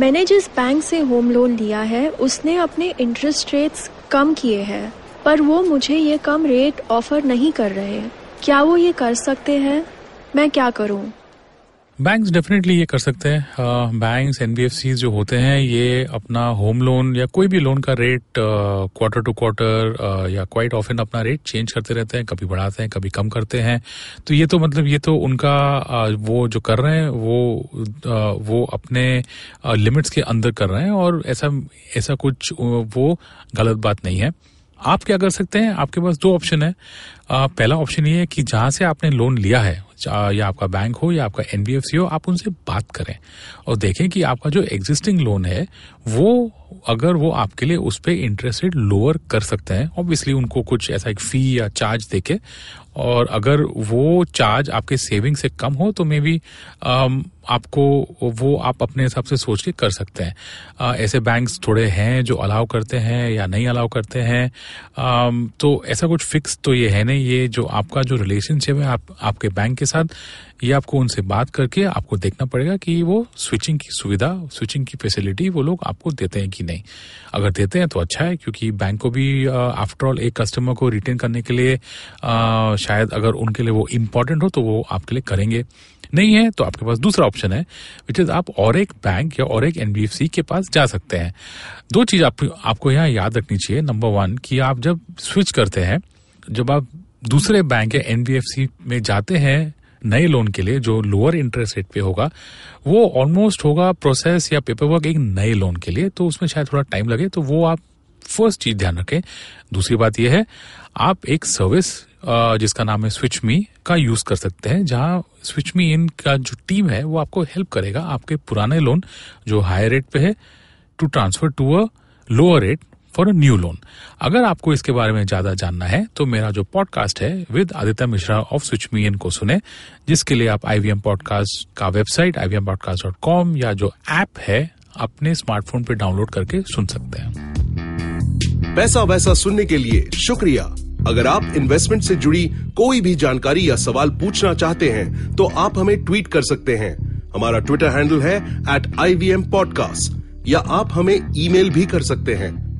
मैंने जिस बैंक से होम लोन लिया है, उसने अपने इंटरेस्ट रेट्स कम किए हैं, पर वो मुझे ये कम रेट ऑफ़र नहीं कर रहे। क्या वो ये कर सकते हैं? मैं क्या करूँ? बैंक्स डेफिनेटली ये कर सकते हैं। बैंक्स एनबीएफसी जो होते हैं ये अपना होम लोन या कोई भी लोन का रेट क्वार्टर टू क्वार्टर या क्वाइट ऑफन अपना रेट चेंज करते रहते हैं कभी बढ़ाते हैं कभी कम करते हैं। तो ये तो मतलब ये तो उनका uh, वो जो कर रहे हैं वो uh, वो अपने लिमिट्स uh, के अंदर कर रहे हैं और ऐसा ऐसा कुछ वो गलत बात नहीं है। आप क्या कर सकते हैं? आपके पास दो ऑप्शन है। पहला ऑप्शन ये है कि जहाँ से आपने लोन लिया है या आपका बैंक हो या आपका एनबीएफसी हो आप उनसे बात करें और देखें कि आपका जो एग्जिस्टिंग लोन है वो अगर वो आपके लिए उस पर इंटरेस्ट रेट लोअर कर सकते हैं ऑब्वियसली उनको कुछ ऐसा एक फ़ी या चार्ज देके और अगर वो चार्ज आपके सेविंग से कम हो तो मे बी आपको वो आप अपने हिसाब से सोच के कर सकते हैं। आ, ऐसे बैंक्स थोड़े हैं जो अलाउ करते हैं या नहीं अलाउ करते हैं। आ, तो ऐसा कुछ फिक्स तो ये है नहीं ये जो आपका जो रिलेशनशिप है आप आपके बैंक के साथ ये आपको उनसे बात करके आपको देखना पड़ेगा कि वो स्विचिंग की सुविधा स्विचिंग की फैसिलिटी वो लोग आपको देते हैं कि नहीं। अगर देते हैं तो अच्छा है क्योंकि बैंक को भी आफ्टरऑल एक कस्टमर को रिटेन करने के लिए आ, शायद अगर उनके लिए वो इम्पोर्टेंट हो तो वो आपके लिए करेंगे। नहीं है तो आपके पास दूसरा ऑप्शन है विच इज़ आप और एक बैंक या और एक एनबीएफसी के पास जा सकते हैं। दो चीज़ आप, आपको यहाँ याद रखनी चाहिए। नंबर वन कि आप जब स्विच करते हैं जब आप दूसरे बैंक या एनबीएफसी में जाते हैं नए लोन के लिए, जो लोअर इंटरेस्ट रेट पे होगा, वो ऑलमोस्ट होगा प्रोसेस या पेपर वर्क एक नए लोन के लिए तो उसमें शायद थोड़ा टाइम लगे तो वो आप फ़र्स्ट चीज़ ध्यान रखें। दूसरी बात यह है, आप एक सर्विस जिसका नाम है स्विच मी का यूज़ कर सकते हैं, जहाँ स्विच मी इन का जो टीम है, वो आपको हेल्प करेगा आपके पुराने लोन जो हाई रेट पे है to transfer to a lower rate for a new loan अगर आपको इसके बारे में ज़्यादा जानना है तो मेरा जो पॉडकास्ट है with Aditya Mishra of Switch को सुने, जिसके लिए आप आईवीएम पॉडकास्ट का वेबसाइट आई या जो ऐप है, अपने स्मार्टफ़ोन पे डाउनलोड करके सुन सकते हैं। पैसा वैसा सुनने के लिए शुक्रिया। अगर आप इन्वेस्टमेंट से जुड़ी कोई भी जानकारी या सवाल पूछना चाहते हैं तो आप हमें ट्वीट कर सकते हैं। हमारा ट्विटर हैंडल है एट आई या आप हमें ईमेल भी कर सकते हैं।